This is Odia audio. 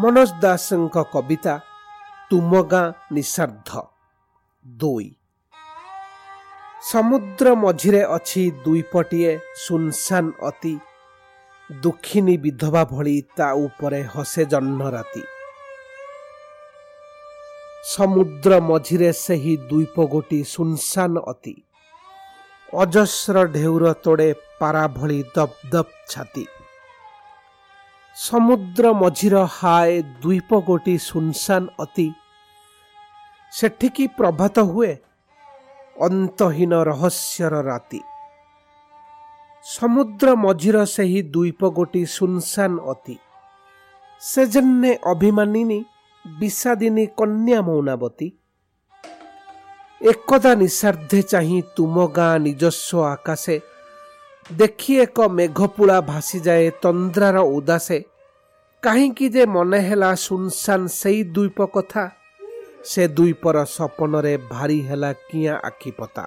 ମନୋଜ ଦାସଙ୍କ କବିତା ତୁମ ଗାଁ ନିଃସ୍ୱାର୍ଥ ଦୁଇ। ସମୁଦ୍ର ମଝିରେ ଅଛି ଦୁଇପଟିଏ ସୁନସାନ ଅତି ଦୁଃଖିନୀ ବିଧବା ଭଳି ତା ଉପରେ ହସେ ଜହ୍ନ ରାତି ସମୁଦ୍ର ମଝିରେ ସେହି ଦ୍ୱୀପ ଗୋଟି ସୁନସାନ ଅତି ଅଜସ୍ର ଢେଉର ତୋଡ଼େ ପାରା ଭଳି ଦପ୍ ଦପ୍ ଛାତି। ସମୁଦ୍ର ମଝିର ହାଏ ଦ୍ୱୀପ ଗୋଟି ସୁନସାନ ଅତି ସେଠିକି ପ୍ରଭାତ ହୁଏ ଅନ୍ତହୀନ ରହସ୍ୟର ରାତି ସମୁଦ୍ର ମଝିର ସେହି ଦ୍ୱୀପ ଗୋଟି ସୁନସାନ ଅତି ସେ ଜନ୍ନେ ଅଭିମାନିନୀ ବିଷାଦିନୀ କନ୍ୟା ମୌନାବତୀ ଏକଦା ନିଃସାର୍ଦ୍ଧେ ଚାହିଁ ତୁମ ଗାଁ ନିଜସ୍ୱ ଆକାଶେ ଦେଖି ଏକ ମେଘପୁଳା ଭାସିଯାଏ ତନ୍ଦ୍ରାର ଉଦାସେ। କାହିଁକି ଯେ ମନେ ହେଲା ସୁନସାନ ସେଇ ଦ୍ୱୀପ କଥା ସେ ଦ୍ୱୀପର ସପନରେ ଭାରି ହେଲା କିଆଁ ଆଖିପତା।